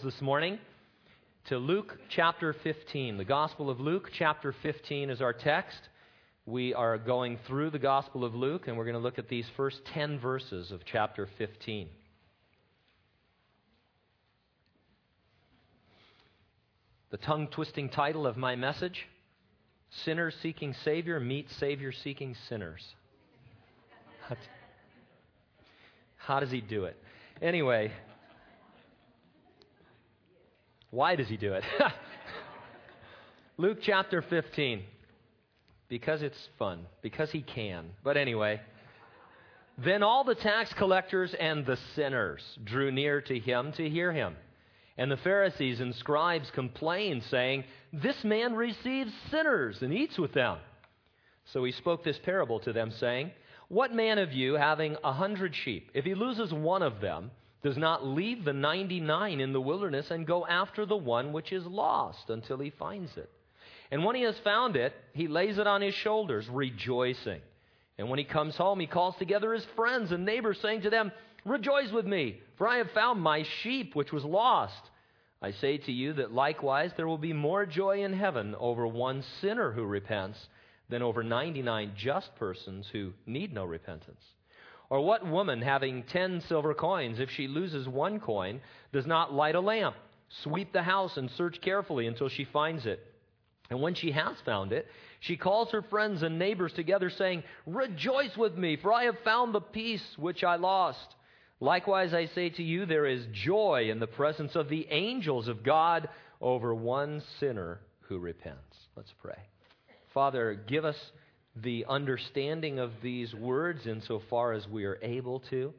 this morning to Luke chapter 15. The Gospel of Luke chapter 15 is our text. We are going through the Gospel of Luke, and we're going to look at these first 10 verses of chapter 15. The tongue twisting title of my message Sinners Seeking Savior Meet Savior Seeking Sinners. How does he do it? Anyway, why does he do it? Luke chapter 15. Because it's fun, because he can. But anyway, then all the tax collectors and the sinners drew near to him to hear him. And the Pharisees and scribes complained, saying, This man receives sinners and eats with them. So he spoke this parable to them, saying, What man of you, having a hundred sheep, if he loses one of them, does not leave the 99 in the wilderness and go after the one which is lost until he finds it. And when he has found it, he lays it on his shoulders, rejoicing. And when he comes home, he calls together his friends and neighbors, saying to them, Rejoice with me, for I have found my sheep which was lost. I say to you that likewise there will be more joy in heaven over one sinner who repents than over 99 just persons who need no repentance. Or what woman, having ten silver coins, if she loses one coin, does not light a lamp, sweep the house, and search carefully until she finds it? And when she has found it, she calls her friends and neighbors together, saying, Rejoice with me, for I have found the piece which I lost. Likewise, I say to you, there is joy in the presence of the angels of God over one sinner who repents. Let's pray. Father, give us the understanding of these words insofar as we are able to,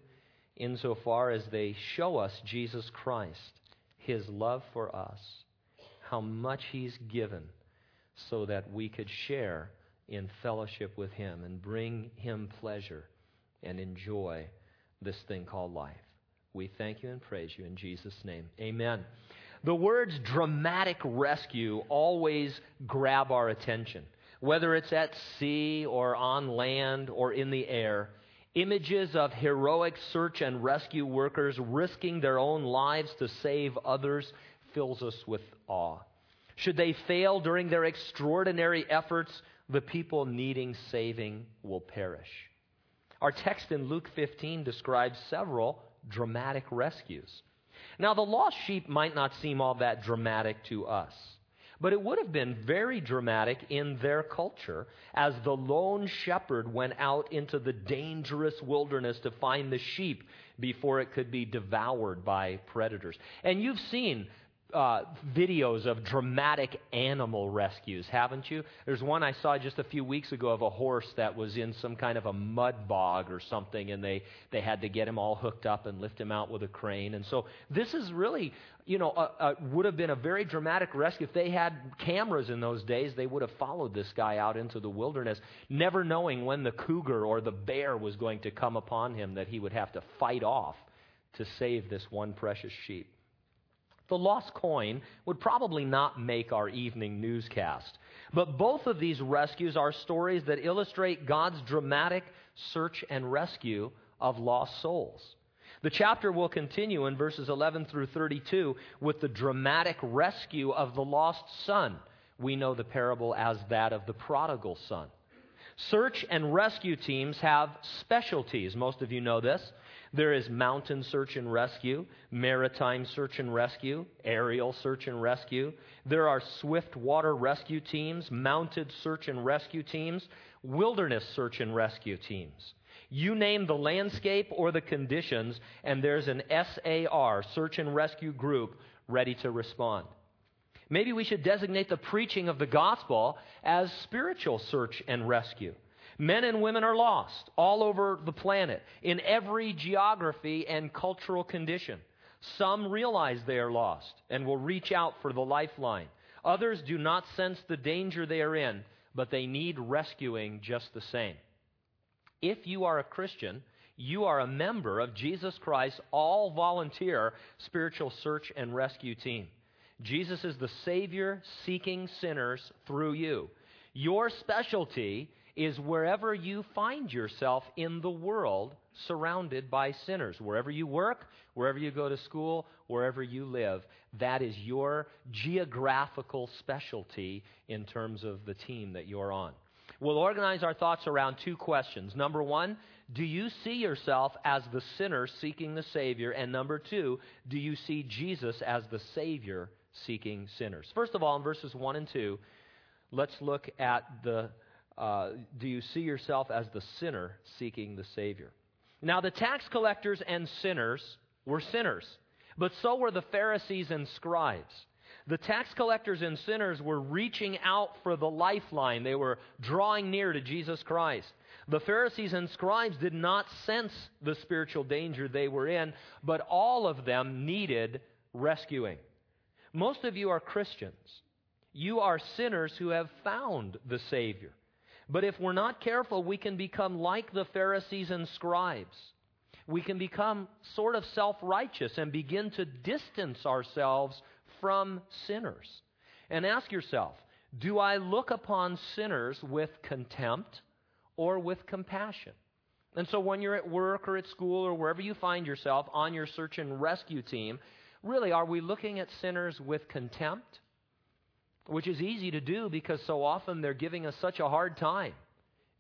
insofar as they show us Jesus Christ, his love for us, how much he's given so that we could share in fellowship with him and bring him pleasure and enjoy this thing called life. We thank you and praise you in Jesus' name. Amen. The words dramatic rescue always grab our attention whether it's at sea or on land or in the air, images of heroic search and rescue workers risking their own lives to save others fills us with awe. Should they fail during their extraordinary efforts, the people needing saving will perish. Our text in Luke 15 describes several dramatic rescues. Now, the lost sheep might not seem all that dramatic to us. But it would have been very dramatic in their culture as the lone shepherd went out into the dangerous wilderness to find the sheep before it could be devoured by predators. And you've seen uh, videos of dramatic animal rescues, haven't you? There's one I saw just a few weeks ago of a horse that was in some kind of a mud bog or something, and they, they had to get him all hooked up and lift him out with a crane. And so this is really, you know, a, a, would have been a very dramatic rescue. If they had cameras in those days, they would have followed this guy out into the wilderness, never knowing when the cougar or the bear was going to come upon him that he would have to fight off to save this one precious sheep. The lost coin would probably not make our evening newscast. But both of these rescues are stories that illustrate God's dramatic search and rescue of lost souls. The chapter will continue in verses 11 through 32 with the dramatic rescue of the lost son. We know the parable as that of the prodigal son. Search and rescue teams have specialties. Most of you know this. There is mountain search and rescue, maritime search and rescue, aerial search and rescue. There are swift water rescue teams, mounted search and rescue teams, wilderness search and rescue teams. You name the landscape or the conditions, and there's an SAR, search and rescue group, ready to respond. Maybe we should designate the preaching of the gospel as spiritual search and rescue. Men and women are lost all over the planet, in every geography and cultural condition. Some realize they are lost and will reach out for the lifeline. Others do not sense the danger they are in, but they need rescuing just the same. If you are a Christian, you are a member of Jesus Christ's all volunteer spiritual search and rescue team. Jesus is the Savior seeking sinners through you. Your specialty is wherever you find yourself in the world surrounded by sinners. Wherever you work, wherever you go to school, wherever you live, that is your geographical specialty in terms of the team that you're on. We'll organize our thoughts around two questions. Number one, do you see yourself as the sinner seeking the Savior? And number two, do you see Jesus as the Savior seeking sinners? First of all, in verses 1 and 2, let's look at the uh, do you see yourself as the sinner seeking the Savior? Now, the tax collectors and sinners were sinners, but so were the Pharisees and scribes. The tax collectors and sinners were reaching out for the lifeline. They were drawing near to Jesus Christ. The Pharisees and scribes did not sense the spiritual danger they were in, but all of them needed rescuing. Most of you are Christians. You are sinners who have found the Savior. But if we're not careful, we can become like the Pharisees and scribes. We can become sort of self righteous and begin to distance ourselves from sinners. And ask yourself do I look upon sinners with contempt or with compassion? And so when you're at work or at school or wherever you find yourself on your search and rescue team, really, are we looking at sinners with contempt? Which is easy to do because so often they're giving us such a hard time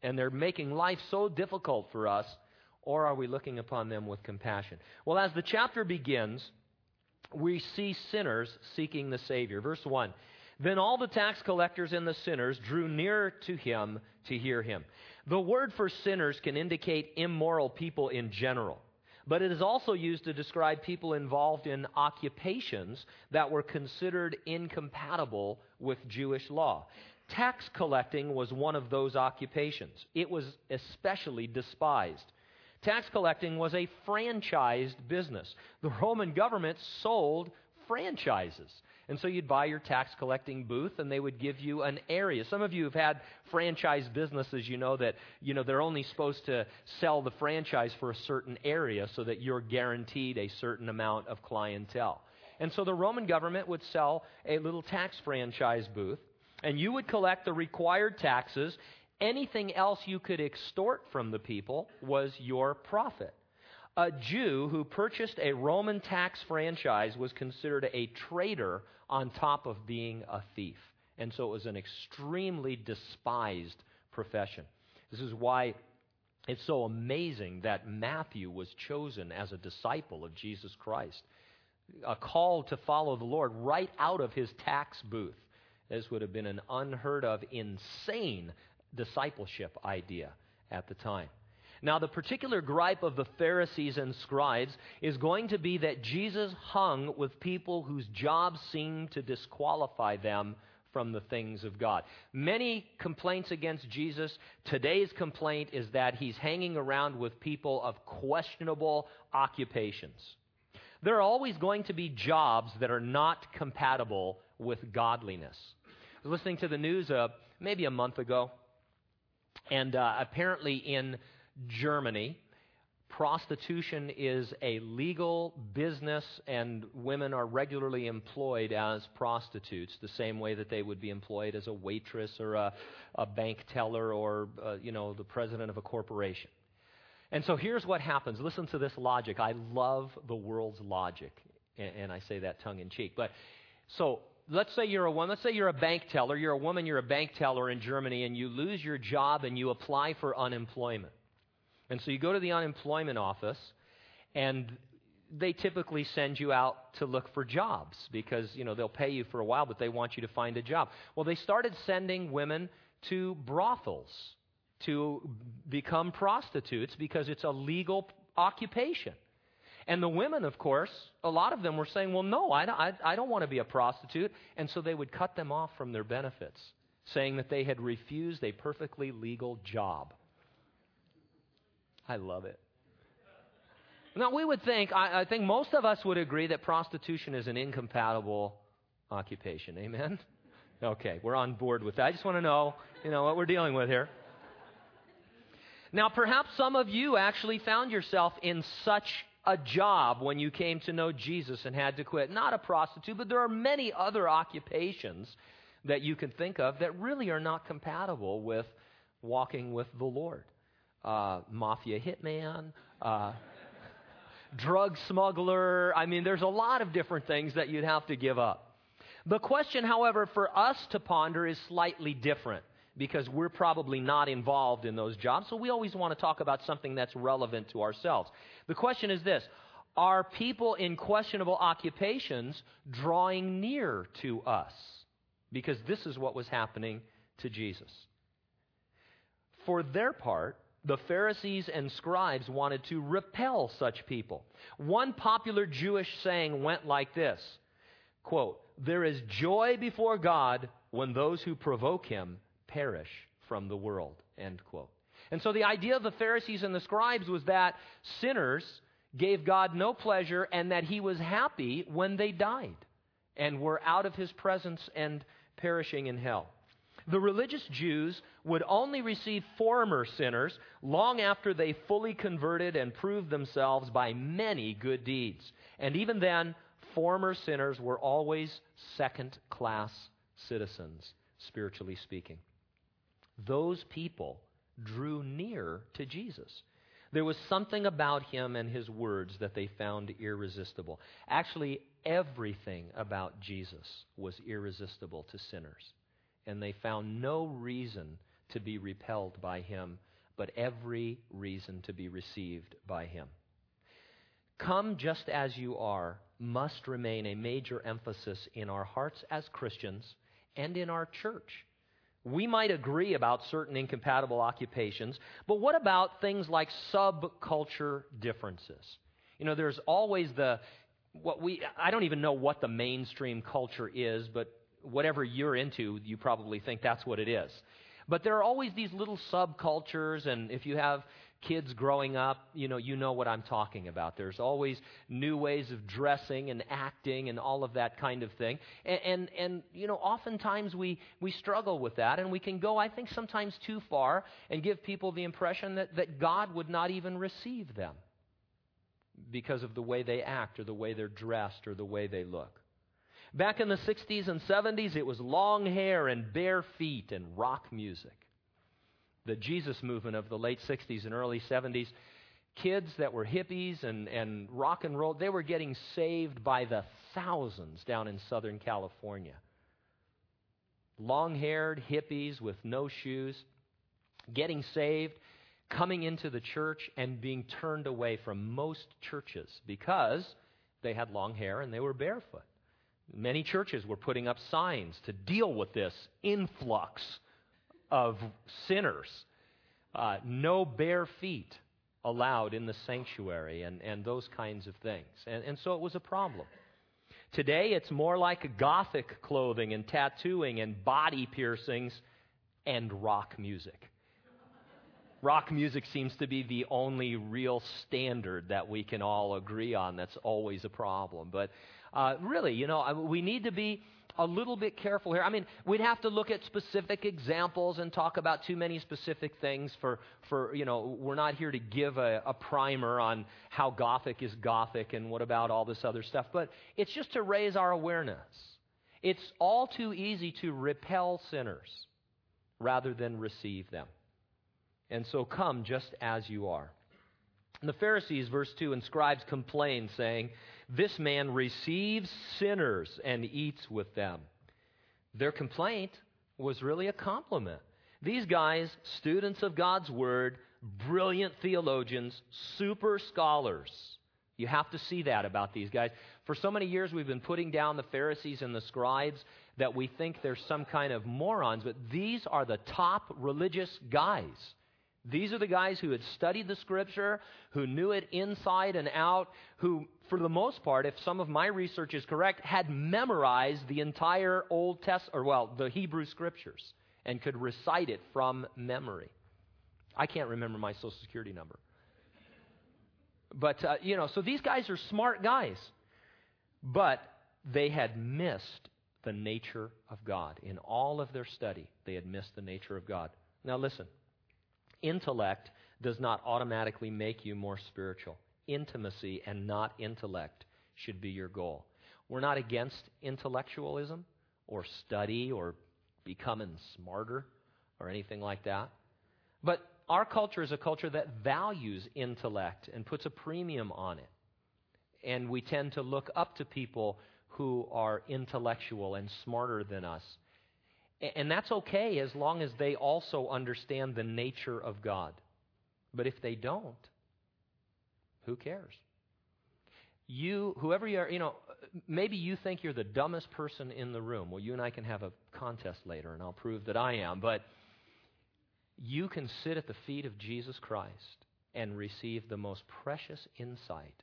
and they're making life so difficult for us, or are we looking upon them with compassion? Well, as the chapter begins, we see sinners seeking the Savior. Verse 1 Then all the tax collectors and the sinners drew near to him to hear him. The word for sinners can indicate immoral people in general but it is also used to describe people involved in occupations that were considered incompatible with Jewish law. Tax collecting was one of those occupations. It was especially despised. Tax collecting was a franchised business. The Roman government sold franchises. And so you'd buy your tax collecting booth and they would give you an area. Some of you have had franchise businesses, you know that, you know, they're only supposed to sell the franchise for a certain area so that you're guaranteed a certain amount of clientele. And so the Roman government would sell a little tax franchise booth and you would collect the required taxes. Anything else you could extort from the people was your profit. A Jew who purchased a Roman tax franchise was considered a traitor on top of being a thief. And so it was an extremely despised profession. This is why it's so amazing that Matthew was chosen as a disciple of Jesus Christ. A call to follow the Lord right out of his tax booth. This would have been an unheard of, insane discipleship idea at the time. Now, the particular gripe of the Pharisees and scribes is going to be that Jesus hung with people whose jobs seemed to disqualify them from the things of God. Many complaints against Jesus. Today's complaint is that he's hanging around with people of questionable occupations. There are always going to be jobs that are not compatible with godliness. I was listening to the news uh, maybe a month ago, and uh, apparently in Germany, prostitution is a legal business and women are regularly employed as prostitutes the same way that they would be employed as a waitress or a, a bank teller or uh, you know the president of a corporation. And so here's what happens. Listen to this logic. I love the world's logic and, and i say that tongue in cheek but so let's say you're a woman, let's say you're a bank teller, you're a woman, you're a bank teller in Germany, and you lose your job and you apply for unemployment. And so you go to the unemployment office, and they typically send you out to look for jobs because you know they'll pay you for a while, but they want you to find a job. Well, they started sending women to brothels to become prostitutes because it's a legal occupation. And the women, of course, a lot of them were saying, well, no, I, I, I don't want to be a prostitute. And so they would cut them off from their benefits, saying that they had refused a perfectly legal job. I love it. Now, we would think, I, I think most of us would agree that prostitution is an incompatible occupation. Amen? Okay, we're on board with that. I just want to know, you know, what we're dealing with here. Now, perhaps some of you actually found yourself in such a job when you came to know Jesus and had to quit. Not a prostitute, but there are many other occupations that you can think of that really are not compatible with walking with the Lord. Uh, mafia hitman, uh, drug smuggler. I mean, there's a lot of different things that you'd have to give up. The question, however, for us to ponder is slightly different because we're probably not involved in those jobs. So we always want to talk about something that's relevant to ourselves. The question is this Are people in questionable occupations drawing near to us? Because this is what was happening to Jesus. For their part, the Pharisees and scribes wanted to repel such people. One popular Jewish saying went like this quote, There is joy before God when those who provoke him perish from the world. End quote. And so the idea of the Pharisees and the scribes was that sinners gave God no pleasure and that he was happy when they died and were out of his presence and perishing in hell. The religious Jews would only receive former sinners long after they fully converted and proved themselves by many good deeds. And even then, former sinners were always second class citizens, spiritually speaking. Those people drew near to Jesus. There was something about him and his words that they found irresistible. Actually, everything about Jesus was irresistible to sinners. And they found no reason to be repelled by him, but every reason to be received by him. Come just as you are must remain a major emphasis in our hearts as Christians and in our church. We might agree about certain incompatible occupations, but what about things like subculture differences? You know, there's always the what we I don't even know what the mainstream culture is, but whatever you're into, you probably think that's what it is. But there are always these little subcultures, and if you have kids growing up, you know, you know what I'm talking about. There's always new ways of dressing and acting and all of that kind of thing. And, and, and, you know, oftentimes we, we struggle with that and we can go, I think, sometimes too far and give people the impression that, that God would not even receive them because of the way they act or the way they're dressed or the way they look. Back in the 60s and 70s, it was long hair and bare feet and rock music the Jesus movement of the late 60s and early 70s, kids that were hippies and, and rock and roll, they were getting saved by the thousands down in Southern California. Long haired hippies with no shoes, getting saved, coming into the church, and being turned away from most churches because they had long hair and they were barefoot. Many churches were putting up signs to deal with this influx of sinners. Uh, no bare feet allowed in the sanctuary and, and those kinds of things. And, and so it was a problem. Today, it's more like gothic clothing and tattooing and body piercings and rock music. rock music seems to be the only real standard that we can all agree on that's always a problem. But uh, really, you know, we need to be a little bit careful here. I mean, we'd have to look at specific examples and talk about too many specific things for, for you know, we're not here to give a, a primer on how Gothic is Gothic and what about all this other stuff, but it's just to raise our awareness. It's all too easy to repel sinners rather than receive them. And so come just as you are. And the Pharisees, verse 2, and scribes complain, saying, This man receives sinners and eats with them. Their complaint was really a compliment. These guys, students of God's Word, brilliant theologians, super scholars. You have to see that about these guys. For so many years, we've been putting down the Pharisees and the scribes that we think they're some kind of morons, but these are the top religious guys. These are the guys who had studied the scripture, who knew it inside and out, who, for the most part, if some of my research is correct, had memorized the entire Old Testament, or well, the Hebrew scriptures, and could recite it from memory. I can't remember my Social Security number. But, uh, you know, so these guys are smart guys. But they had missed the nature of God. In all of their study, they had missed the nature of God. Now, listen intellect does not automatically make you more spiritual. Intimacy and not intellect should be your goal. We're not against intellectualism or study or becoming smarter or anything like that. But our culture is a culture that values intellect and puts a premium on it. And we tend to look up to people who are intellectual and smarter than us. And that's okay as long as they also understand the nature of God. But if they don't, who cares? You, whoever you are, you know, maybe you think you're the dumbest person in the room. Well, you and I can have a contest later, and I'll prove that I am. But you can sit at the feet of Jesus Christ and receive the most precious insight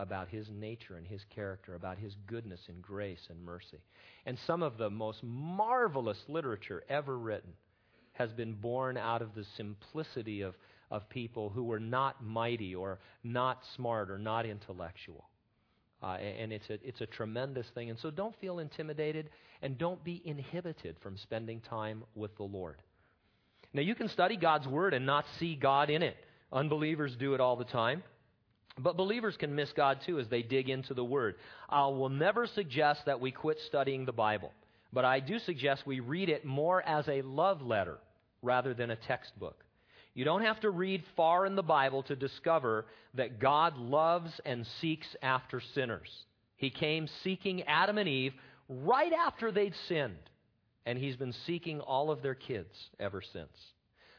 about his nature and his character, about his goodness and grace and mercy. And some of the most marvelous literature ever written has been born out of the simplicity of, of people who were not mighty or not smart or not intellectual. Uh, and it's a, it's a tremendous thing. And so don't feel intimidated and don't be inhibited from spending time with the Lord. Now, you can study God's Word and not see God in it. Unbelievers do it all the time. But believers can miss God too as they dig into the Word. I will never suggest that we quit studying the Bible, but I do suggest we read it more as a love letter rather than a textbook. You don't have to read far in the Bible to discover that God loves and seeks after sinners. He came seeking Adam and Eve right after they'd sinned, and He's been seeking all of their kids ever since.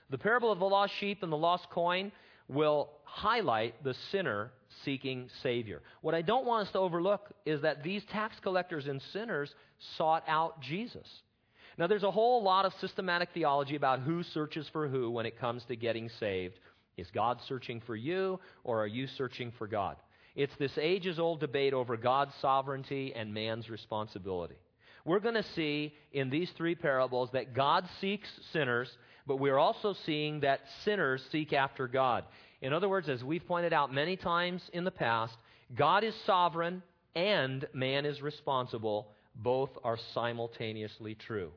The parable of the lost sheep and the lost coin will highlight the sinner seeking Savior. What I don't want us to overlook is that these tax collectors and sinners sought out Jesus. Now, there's a whole lot of systematic theology about who searches for who when it comes to getting saved. Is God searching for you, or are you searching for God? It's this ages old debate over God's sovereignty and man's responsibility. We're going to see in these three parables that God seeks sinners but we're also seeing that sinners seek after God. In other words, as we've pointed out many times in the past, God is sovereign and man is responsible. Both are simultaneously true.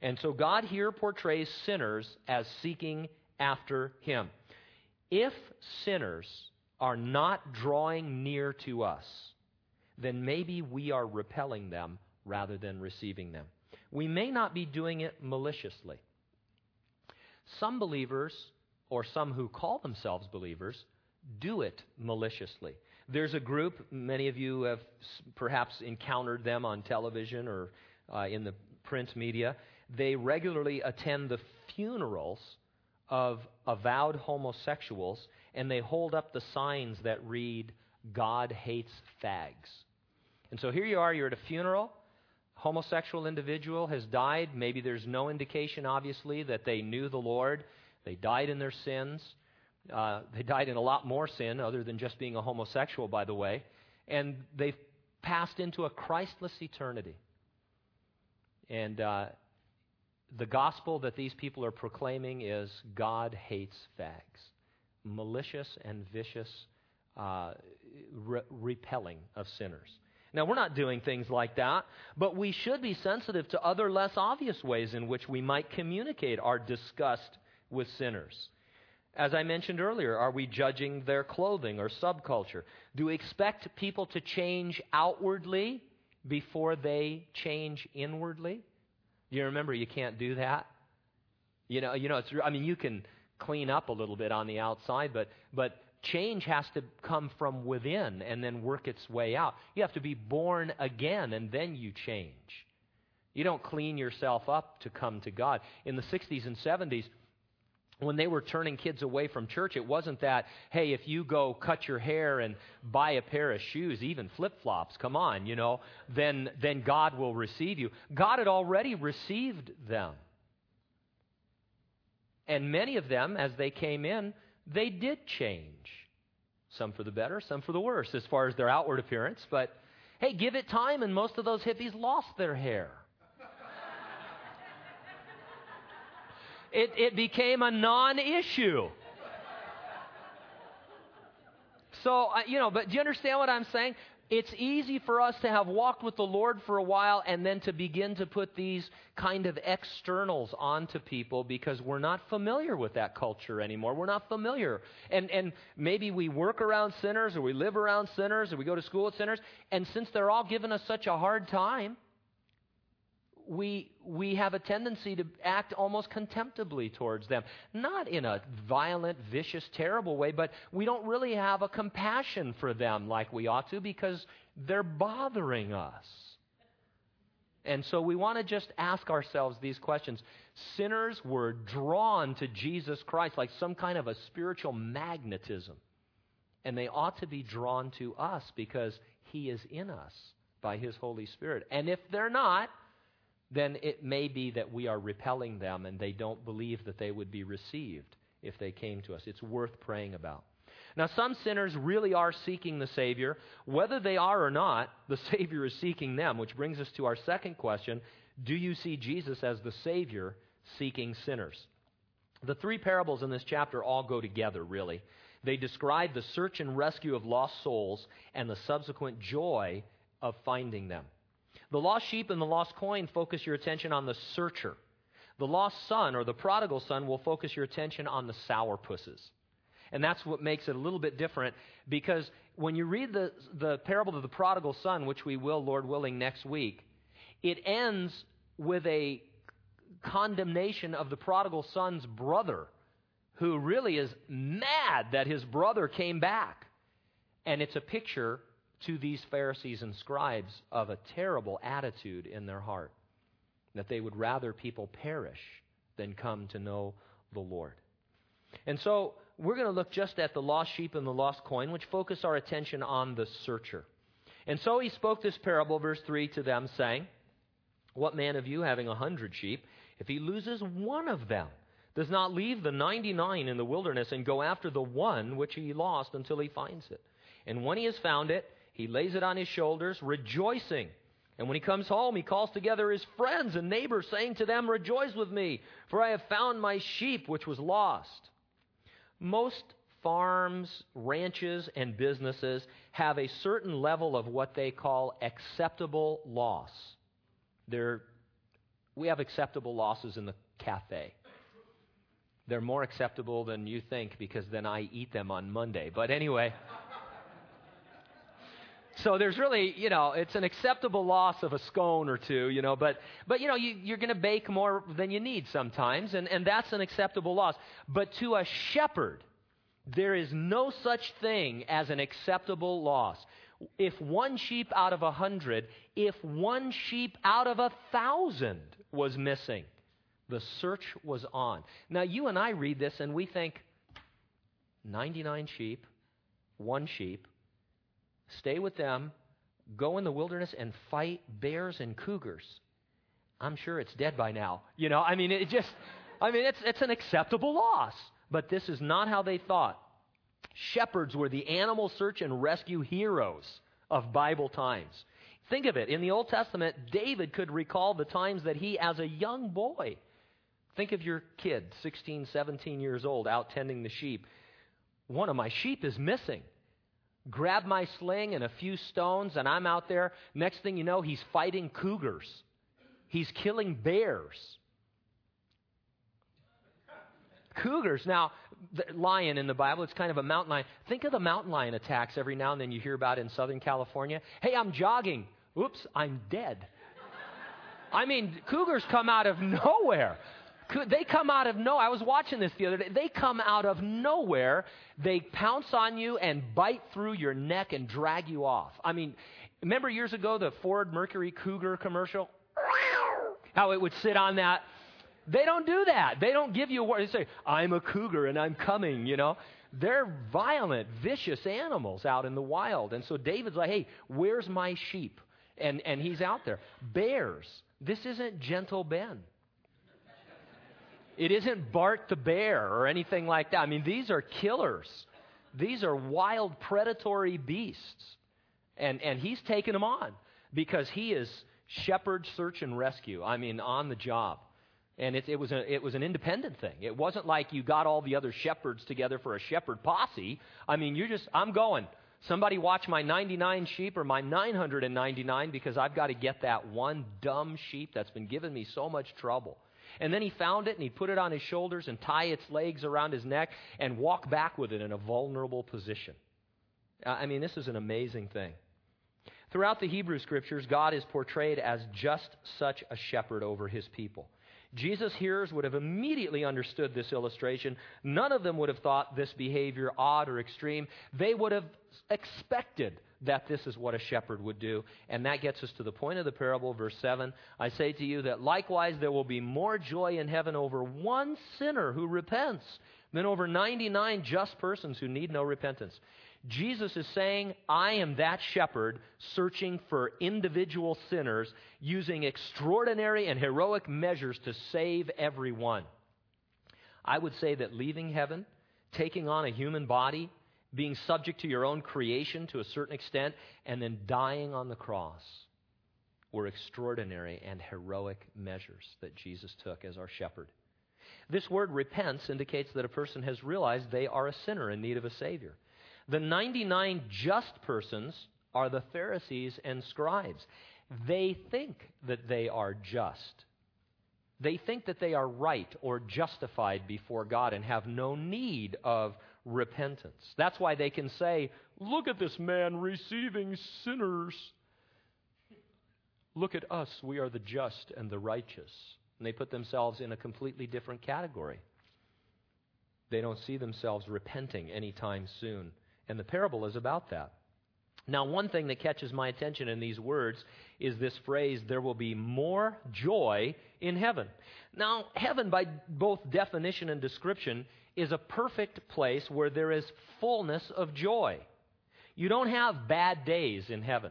And so God here portrays sinners as seeking after Him. If sinners are not drawing near to us, then maybe we are repelling them rather than receiving them. We may not be doing it maliciously. Some believers, or some who call themselves believers, do it maliciously. There's a group, many of you have perhaps encountered them on television or uh, in the print media. They regularly attend the funerals of avowed homosexuals and they hold up the signs that read, God hates fags. And so here you are, you're at a funeral, homosexual individual has died. Maybe there's no indication, obviously, that they knew the Lord. They died in their sins. Uh, they died in a lot more sin, other than just being a homosexual, by the way. And they've passed into a Christless eternity. And uh, the gospel that these people are proclaiming is God hates fags, malicious and vicious uh, re- repelling of sinners. Now, we're not doing things like that, but we should be sensitive to other less obvious ways in which we might communicate our disgust with sinners. As I mentioned earlier, are we judging their clothing or subculture? Do we expect people to change outwardly before they change inwardly? You remember you can't do that. You know, you know, it's, I mean, you can clean up a little bit on the outside, but but change has to come from within and then work its way out. You have to be born again and then you change. You don't clean yourself up to come to God. In the 60s and 70s, when they were turning kids away from church, it wasn't that, hey, if you go cut your hair and buy a pair of shoes, even flip flops, come on, you know, then, then God will receive you. God had already received them. And many of them, as they came in, they did change. Some for the better, some for the worse, as far as their outward appearance. But hey, give it time, and most of those hippies lost their hair. it, it became a non issue. So, uh, you know, but do you understand what I'm saying? It's easy for us to have walked with the Lord for a while and then to begin to put these kind of externals onto people because we're not familiar with that culture anymore. We're not familiar. And, and maybe we work around sinners or we live around sinners or we go to school with sinners. And since they're all giving us such a hard time, we, we have a tendency to act almost contemptibly towards them. Not in a violent, vicious, terrible way, but we don't really have a compassion for them like we ought to because they're bothering us. And so we want to just ask ourselves these questions. Sinners were drawn to Jesus Christ like some kind of a spiritual magnetism. And they ought to be drawn to us because He is in us by His Holy Spirit. And if they're not, then it may be that we are repelling them and they don't believe that they would be received if they came to us. It's worth praying about. Now, some sinners really are seeking the Savior. Whether they are or not, the Savior is seeking them, which brings us to our second question Do you see Jesus as the Savior seeking sinners? The three parables in this chapter all go together, really. They describe the search and rescue of lost souls and the subsequent joy of finding them. The lost sheep and the lost coin focus your attention on the searcher. The lost son or the prodigal son will focus your attention on the sourpusses. And that's what makes it a little bit different because when you read the, the parable of the prodigal son, which we will, Lord willing, next week, it ends with a condemnation of the prodigal son's brother, who really is mad that his brother came back. And it's a picture to these Pharisees and scribes of a terrible attitude in their heart, that they would rather people perish than come to know the Lord. And so we're going to look just at the lost sheep and the lost coin, which focus our attention on the searcher. And so he spoke this parable, verse 3, to them, saying, What man of you, having a hundred sheep, if he loses one of them, does not leave the 99 in the wilderness and go after the one which he lost until he finds it? And when he has found it, he lays it on his shoulders, rejoicing. And when he comes home, he calls together his friends and neighbors, saying to them, Rejoice with me, for I have found my sheep which was lost. Most farms, ranches, and businesses have a certain level of what they call acceptable loss. They're, we have acceptable losses in the cafe. They're more acceptable than you think because then I eat them on Monday. But anyway. So there's really, you know, it's an acceptable loss of a scone or two, you know, but, but you know, you, you're going to bake more than you need sometimes, and, and that's an acceptable loss. But to a shepherd, there is no such thing as an acceptable loss. If one sheep out of a hundred, if one sheep out of a thousand was missing, the search was on. Now, you and I read this and we think 99 sheep, one sheep, stay with them, go in the wilderness and fight bears and cougars. I'm sure it's dead by now. You know, I mean, it just, I mean, it's, it's an acceptable loss. But this is not how they thought. Shepherds were the animal search and rescue heroes of Bible times. Think of it. In the Old Testament, David could recall the times that he, as a young boy, think of your kid, 16, 17 years old, out tending the sheep. One of my sheep is missing grab my sling and a few stones, and I'm out there. Next thing you know, he's fighting cougars, he's killing bears. Cougars. Now, the lion in the Bible, it's kind of a mountain lion. Think of the mountain lion attacks every now and then you hear about in Southern California. Hey, I'm jogging. Oops, I'm dead. I mean, cougars come out of nowhere they come out of no. I was watching this the other day. They come out of nowhere. They pounce on you and bite through your neck and drag you off. I mean, remember years ago the Ford Mercury Cougar commercial? How it would sit on that. They don't do that. They don't give you a word. They say, "I'm a cougar and I'm coming." You know. They're violent, vicious animals out in the wild. And so David's like, hey, where's my sheep? And, and he's out there. Bears. This isn't gentle Ben. It isn't Bart the bear or anything like that. I mean, these are killers. These are wild, predatory beasts. And, and he's taking them on because he is shepherd, search, and rescue. I mean, on the job. And it, it, was a, it was an independent thing. It wasn't like you got all the other shepherds together for a shepherd posse. I mean, you're just, I'm going. Somebody watch my 99 sheep or my 999 because I've got to get that one dumb sheep that's been giving me so much trouble. And then he found it and he'd put it on his shoulders and tie its legs around his neck and walk back with it in a vulnerable position. Uh, I mean, this is an amazing thing. Throughout the Hebrew scriptures, God is portrayed as just such a shepherd over his people. Jesus' hearers would have immediately understood this illustration. None of them would have thought this behavior odd or extreme. They would have expected that this is what a shepherd would do. And that gets us to the point of the parable, verse 7. I say to you that likewise there will be more joy in heaven over one sinner who repents than over 99 just persons who need no repentance. Jesus is saying, I am that shepherd searching for individual sinners using extraordinary and heroic measures to save everyone. I would say that leaving heaven, taking on a human body, being subject to your own creation to a certain extent, and then dying on the cross were extraordinary and heroic measures that Jesus took as our shepherd. This word repents indicates that a person has realized they are a sinner in need of a Savior. The 99 just persons are the Pharisees and scribes. They think that they are just. They think that they are right or justified before God and have no need of repentance. That's why they can say, Look at this man receiving sinners. Look at us, we are the just and the righteous. And they put themselves in a completely different category. They don't see themselves repenting anytime soon. And the parable is about that. Now, one thing that catches my attention in these words is this phrase, there will be more joy in heaven. Now, heaven, by both definition and description, is a perfect place where there is fullness of joy. You don't have bad days in heaven.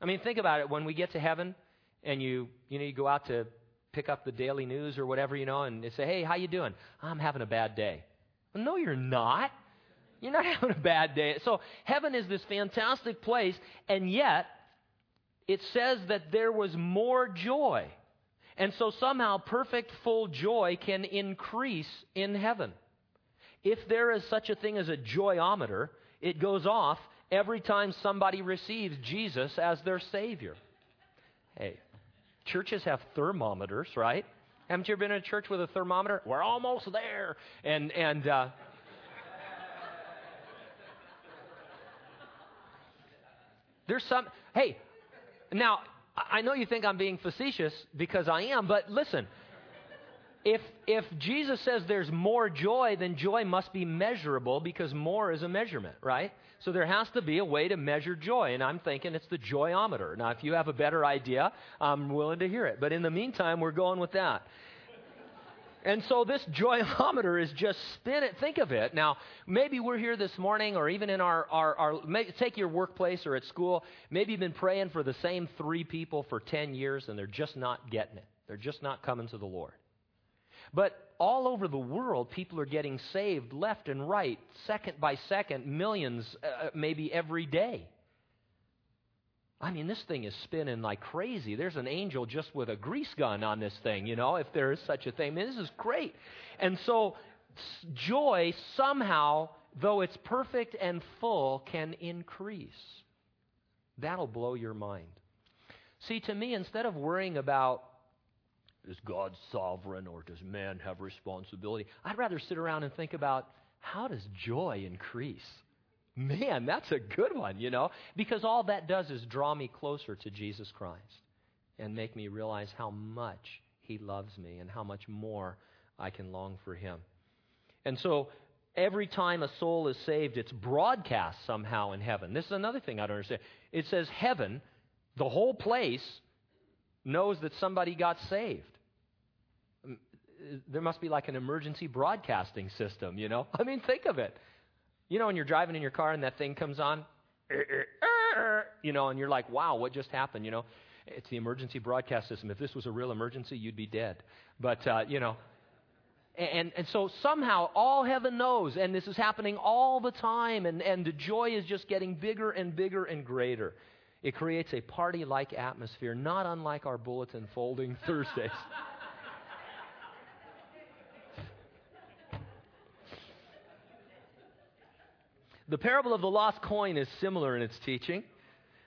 I mean, think about it. When we get to heaven and you, you know, you go out to pick up the daily news or whatever, you know, and they say, hey, how you doing? I'm having a bad day. Well, no, you're not. You're not having a bad day. So, heaven is this fantastic place, and yet, it says that there was more joy. And so, somehow, perfect, full joy can increase in heaven. If there is such a thing as a joyometer, it goes off every time somebody receives Jesus as their Savior. Hey, churches have thermometers, right? Haven't you ever been in a church with a thermometer? We're almost there. And, and, uh, There's some, hey, now, I know you think I'm being facetious because I am, but listen. If, if Jesus says there's more joy, then joy must be measurable because more is a measurement, right? So there has to be a way to measure joy, and I'm thinking it's the joyometer. Now, if you have a better idea, I'm willing to hear it. But in the meantime, we're going with that. And so this joyometer is just spinning. Think of it. Now, maybe we're here this morning, or even in our, our, our take your workplace or at school. Maybe you've been praying for the same three people for 10 years and they're just not getting it. They're just not coming to the Lord. But all over the world, people are getting saved left and right, second by second, millions, uh, maybe every day. I mean, this thing is spinning like crazy. There's an angel just with a grease gun on this thing, you know, if there is such a thing. I mean, this is great. And so, joy somehow, though it's perfect and full, can increase. That'll blow your mind. See, to me, instead of worrying about is God sovereign or does man have responsibility, I'd rather sit around and think about how does joy increase? Man, that's a good one, you know, because all that does is draw me closer to Jesus Christ and make me realize how much He loves me and how much more I can long for Him. And so every time a soul is saved, it's broadcast somehow in heaven. This is another thing I don't understand. It says heaven, the whole place, knows that somebody got saved. Mm, there must be like an emergency broadcasting system, you know? I mean, think of it. You know, when you're driving in your car and that thing comes on, you know, and you're like, wow, what just happened? You know, it's the emergency broadcast system. If this was a real emergency, you'd be dead. But, uh, you know, and, and so somehow all heaven knows, and this is happening all the time, and, and the joy is just getting bigger and bigger and greater. It creates a party like atmosphere, not unlike our bulletin folding Thursdays. The parable of the lost coin is similar in its teaching.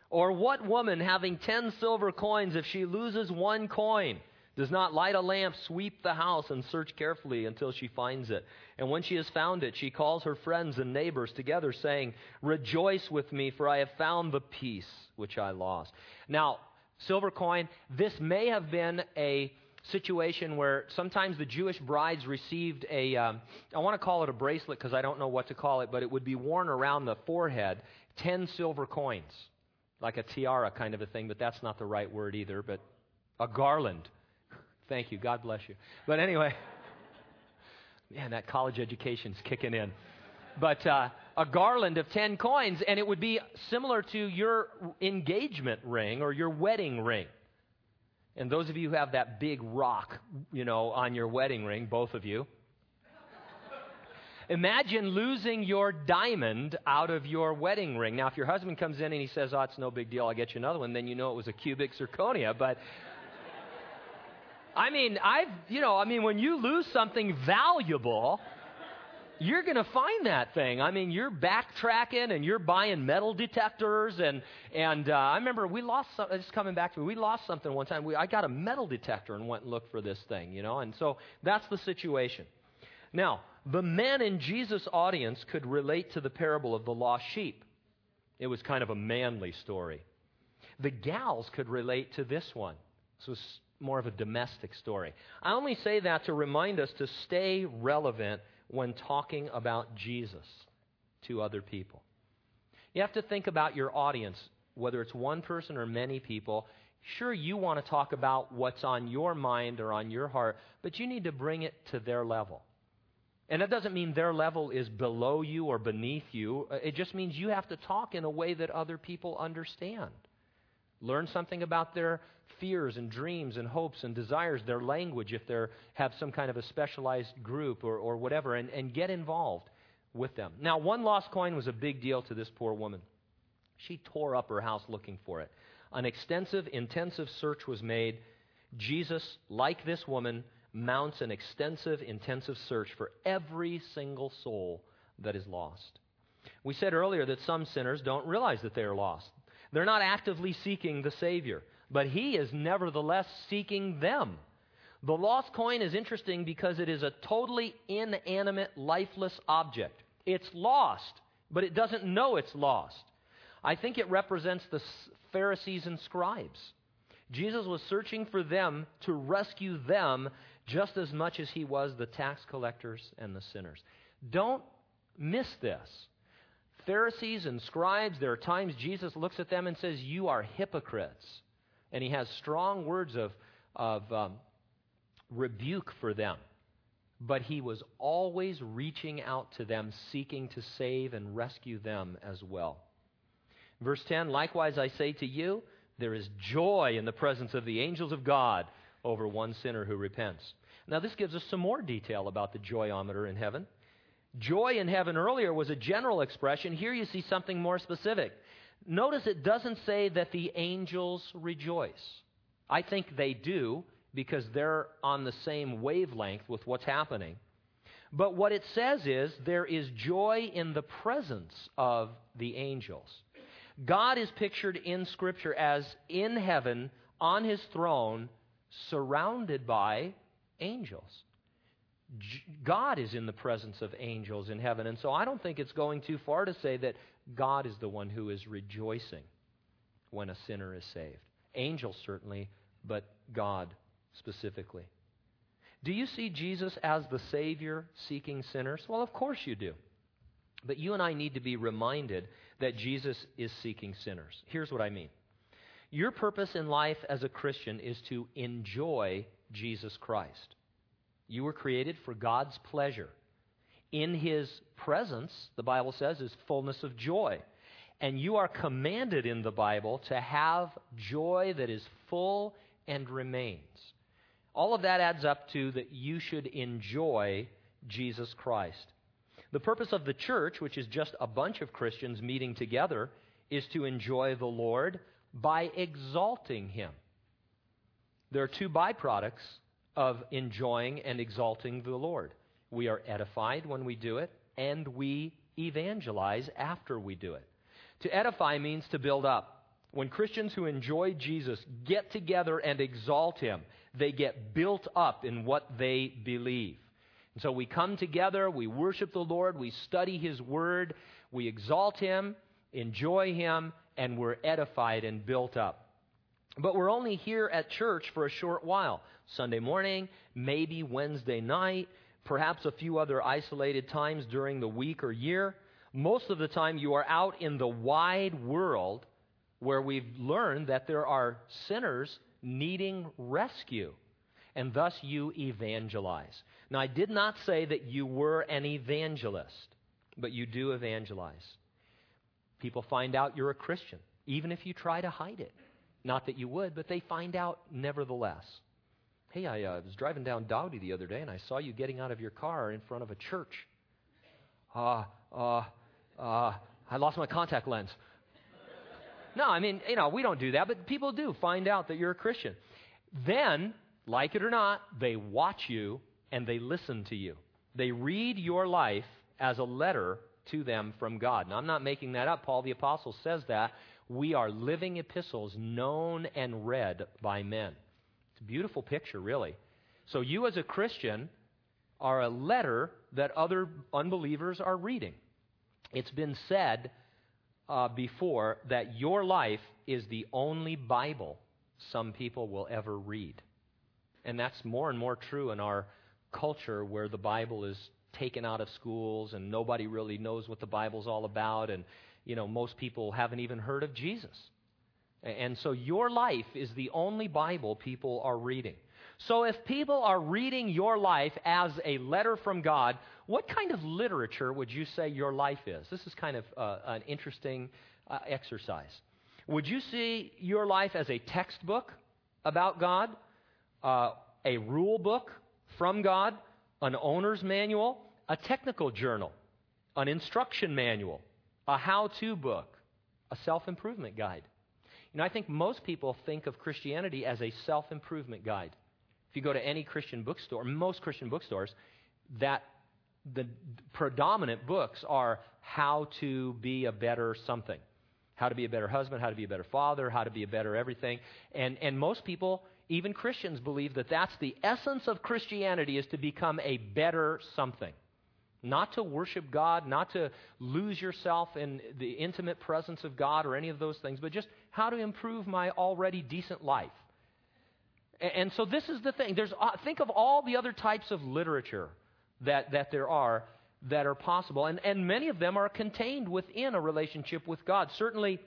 Or what woman having ten silver coins, if she loses one coin, does not light a lamp, sweep the house, and search carefully until she finds it. And when she has found it, she calls her friends and neighbors together, saying, Rejoice with me, for I have found the piece which I lost. Now, silver coin, this may have been a situation where sometimes the Jewish brides received a, um, I want to call it a bracelet because I don't know what to call it, but it would be worn around the forehead, 10 silver coins, like a tiara kind of a thing, but that's not the right word either, but a garland Thank you. God bless you. But anyway, man, that college education's kicking in. But uh, a garland of 10 coins, and it would be similar to your engagement ring or your wedding ring. And those of you who have that big rock, you know, on your wedding ring, both of you, imagine losing your diamond out of your wedding ring. Now, if your husband comes in and he says, "Oh, it's no big deal. I'll get you another one," then you know it was a cubic zirconia. But I mean, I've, you know, I mean, when you lose something valuable, you're going to find that thing. I mean, you're backtracking and you're buying metal detectors. And, and uh, I remember we lost, some, it's coming back to me, we lost something one time. We, I got a metal detector and went and looked for this thing, you know. And so that's the situation. Now, the men in Jesus' audience could relate to the parable of the lost sheep. It was kind of a manly story. The gals could relate to this one. This was more of a domestic story. I only say that to remind us to stay relevant when talking about Jesus to other people. You have to think about your audience, whether it's one person or many people. Sure, you want to talk about what's on your mind or on your heart, but you need to bring it to their level. And that doesn't mean their level is below you or beneath you. Uh, it just means you have to talk in a way that other people understand. Learn something about their fears and dreams and hopes and desires, their language, if they have some kind of a specialized group or, or whatever, and, and get involved with them. Now, one lost coin was a big deal to this poor woman. She tore up her house looking for it. An extensive, intensive search was made. Jesus, like this woman, mounts an extensive, intensive search for every single soul that is lost. We said earlier that some sinners don't realize that they are lost. They're not actively seeking the Savior but he is nevertheless seeking them. The lost coin is interesting because it is a totally inanimate, lifeless object. It's lost, but it doesn't know it's lost. I think it represents the Pharisees and scribes. Jesus was searching for them to rescue them just as much as he was the tax collectors and the sinners. Don't miss this. Pharisees and scribes, there are times Jesus looks at them and says, You are hypocrites. And he has strong words of, of um, rebuke for them. But he was always reaching out to them, seeking to save and rescue them as well. Verse 10 Likewise, I say to you, there is joy in the presence of the angels of God over one sinner who repents. Now, this gives us some more detail about the joyometer in heaven. Joy in heaven earlier was a general expression. Here you see something more specific. Notice it doesn't say that the angels rejoice. I think they do because they're on the same wavelength with what's happening. But what it says is there is joy in the presence of the angels. God is pictured in Scripture as in heaven, on his throne, surrounded by angels. God is in the presence of angels in heaven. And so I don't think it's going too far to say that God is the one who is rejoicing when a sinner is saved. Angels, certainly, but God specifically. Do you see Jesus as the Savior seeking sinners? Well, of course you do. But you and I need to be reminded that Jesus is seeking sinners. Here's what I mean your purpose in life as a Christian is to enjoy Jesus Christ. You were created for God's pleasure. In his presence, the Bible says, is fullness of joy. And you are commanded in the Bible to have joy that is full and remains. All of that adds up to that you should enjoy Jesus Christ. The purpose of the church, which is just a bunch of Christians meeting together, is to enjoy the Lord by exalting Him. There are two byproducts of enjoying and exalting the Lord. We are edified when we do it, and we evangelize after we do it. To edify means to build up. When Christians who enjoy Jesus get together and exalt him, they get built up in what they believe. And so we come together, we worship the Lord, we study his word, we exalt him, enjoy him, and we're edified and built up. But we're only here at church for a short while. Sunday morning, maybe Wednesday night, perhaps a few other isolated times during the week or year. Most of the time, you are out in the wide world where we've learned that there are sinners needing rescue, and thus you evangelize. Now, I did not say that you were an evangelist, but you do evangelize. People find out you're a Christian, even if you try to hide it. Not that you would, but they find out nevertheless. Hey, I uh, was driving down Dowdy the other day, and I saw you getting out of your car in front of a church. Uh, uh, uh, I lost my contact lens. No, I mean, you know, we don't do that, but people do find out that you're a Christian. Then, like it or not, they watch you and they listen to you. They read your life as a letter to them from God. Now, I'm not making that up. Paul the Apostle says that. We are living epistles known and read by men. It's a beautiful picture, really. So, you as a Christian are a letter that other unbelievers are reading. It's been said uh, before that your life is the only Bible some people will ever read. And that's more and more true in our culture where the Bible is taken out of schools and nobody really knows what the Bible's all about and you know most people haven't even heard of Jesus. And so your life is the only Bible people are reading. So if people are reading your life as a letter from God, what kind of literature would you say your life is? This is kind of uh, an interesting uh, exercise. Would you see your life as a textbook about God, uh, a rule book from God, an owner's manual, a technical journal, an instruction manual, a how to book, a self improvement guide? You know, I think most people think of Christianity as a self improvement guide. If you go to any Christian bookstore, most Christian bookstores, that the predominant books are how to be a better something. How to be a better husband, how to be a better father, how to be a better everything. And, and most people, even Christians, believe that that's the essence of Christianity is to become a better something. Not to worship God, not to lose yourself in the intimate presence of God or any of those things, but just how to improve my already decent life. And so this is the thing. There's, uh, think of all the other types of literature that, that there are that are possible. And, and many of them are contained within a relationship with God. Certainly,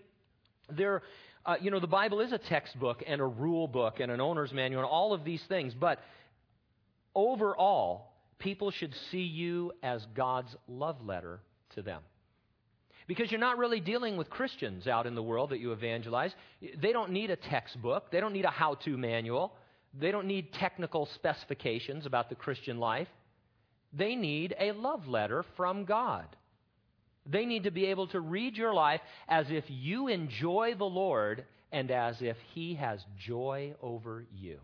there, uh, you know, the Bible is a textbook and a rule book and an owner's manual and all of these things. But overall, people should see you as God's love letter to them. Because you're not really dealing with Christians out in the world that you evangelize. They don't need a textbook, they don't need a how to manual. They don't need technical specifications about the Christian life. They need a love letter from God. They need to be able to read your life as if you enjoy the Lord and as if He has joy over you.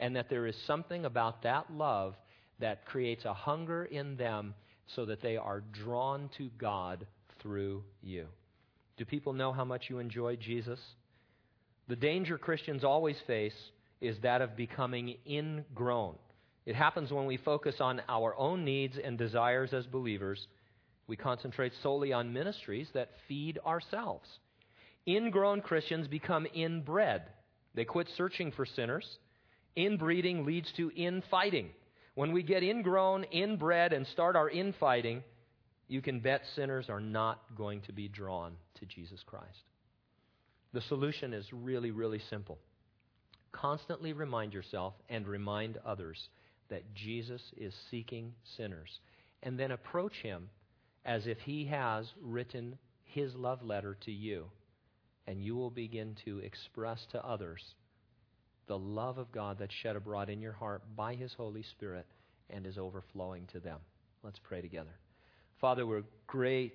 And that there is something about that love that creates a hunger in them so that they are drawn to God through you. Do people know how much you enjoy Jesus? The danger Christians always face is that of becoming ingrown. It happens when we focus on our own needs and desires as believers. We concentrate solely on ministries that feed ourselves. Ingrown Christians become inbred. They quit searching for sinners. Inbreeding leads to infighting. When we get ingrown, inbred, and start our infighting, you can bet sinners are not going to be drawn to Jesus Christ. The solution is really, really simple. Constantly remind yourself and remind others that Jesus is seeking sinners. And then approach him as if he has written his love letter to you. And you will begin to express to others the love of God that's shed abroad in your heart by his Holy Spirit and is overflowing to them. Let's pray together. Father, we're great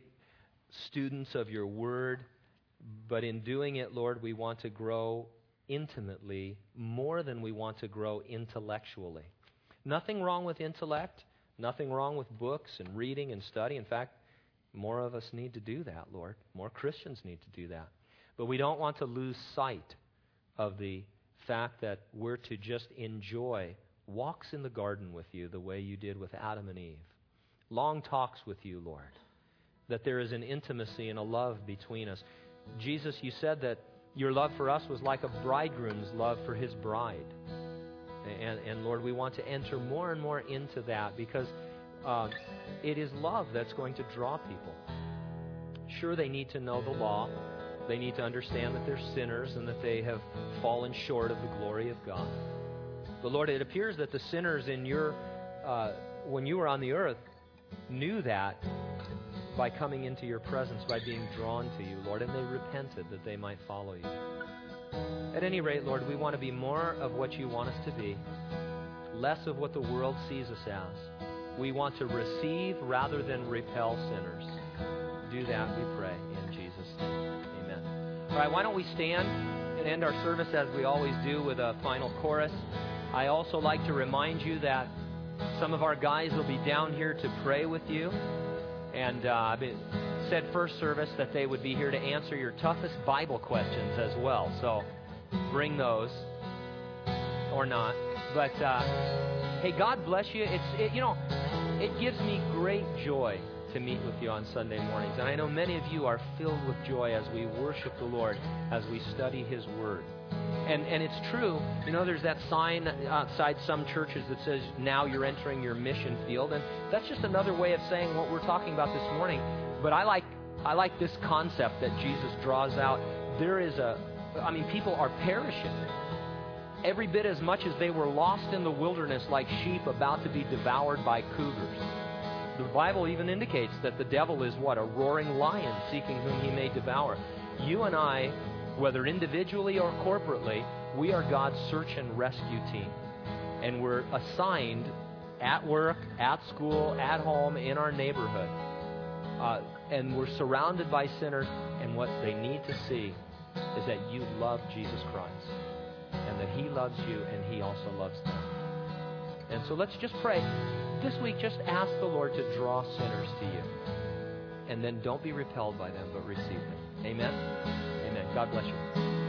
students of your word, but in doing it, Lord, we want to grow intimately more than we want to grow intellectually. Nothing wrong with intellect, nothing wrong with books and reading and study. In fact, more of us need to do that, Lord. More Christians need to do that. But we don't want to lose sight of the fact that we're to just enjoy walks in the garden with you the way you did with Adam and Eve. Long talks with you, Lord. That there is an intimacy and a love between us. Jesus, you said that your love for us was like a bridegroom's love for his bride. And, and Lord, we want to enter more and more into that because uh, it is love that's going to draw people. Sure, they need to know the law. They need to understand that they're sinners and that they have fallen short of the glory of God. But Lord, it appears that the sinners in your, uh, when you were on the earth, knew that by coming into your presence, by being drawn to you, Lord, and they repented that they might follow you. At any rate, Lord, we want to be more of what you want us to be, less of what the world sees us as. We want to receive rather than repel sinners. Do that, we pray, right, why don't we stand and end our service as we always do with a final chorus? I also like to remind you that some of our guys will be down here to pray with you. And uh, I've said first service that they would be here to answer your toughest Bible questions as well. So bring those or not. But uh, hey, God bless you. It's it, you know, it gives me great joy to meet with you on Sunday mornings, and I know many of you are filled with joy as we worship the Lord as we study His Word. And, and it's true, you know, there's that sign outside some churches that says, now you're entering your mission field. And that's just another way of saying what we're talking about this morning. But I like, I like this concept that Jesus draws out. There is a, I mean, people are perishing. Every bit as much as they were lost in the wilderness like sheep about to be devoured by cougars. The Bible even indicates that the devil is what? A roaring lion seeking whom he may devour. You and I whether individually or corporately, we are God's search and rescue team. And we're assigned at work, at school, at home, in our neighborhood. Uh, and we're surrounded by sinners, and what they need to see is that you love Jesus Christ, and that He loves you, and He also loves them. And so let's just pray. This week, just ask the Lord to draw sinners to you. And then don't be repelled by them, but receive them. Amen. Amen. God bless you.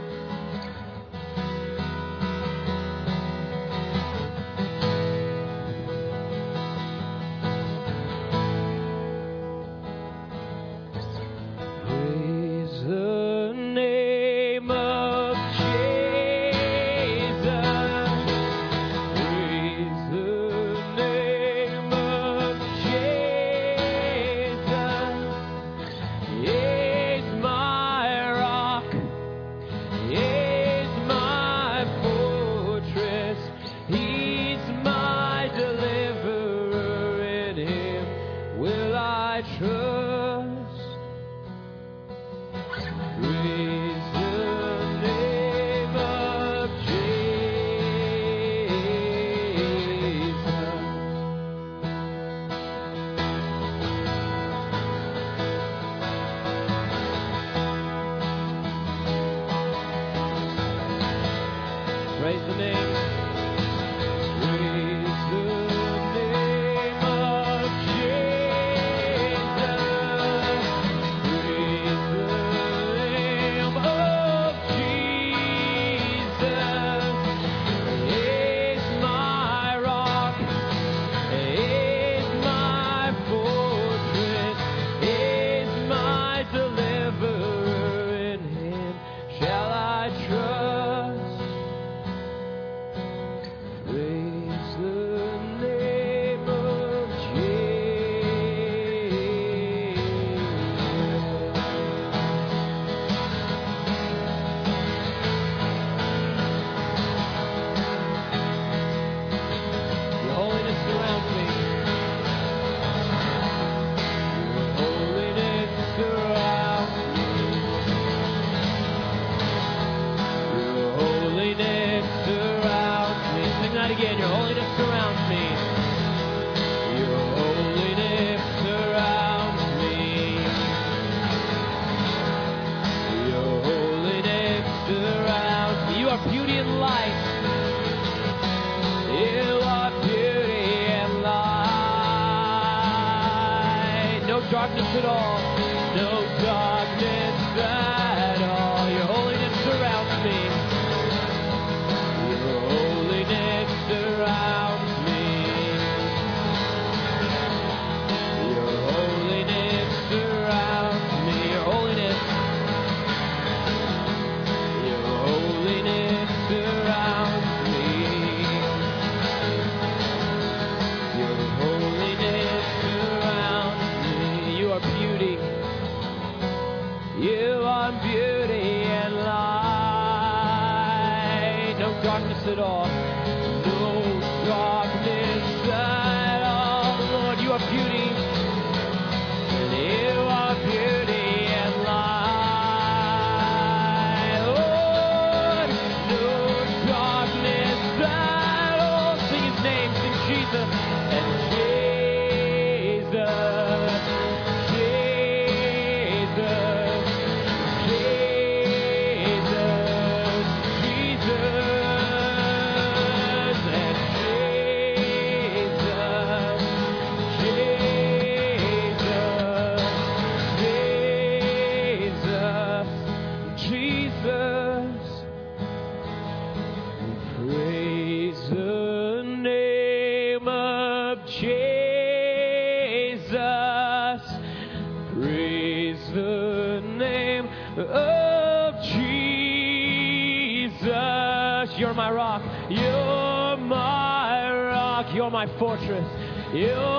有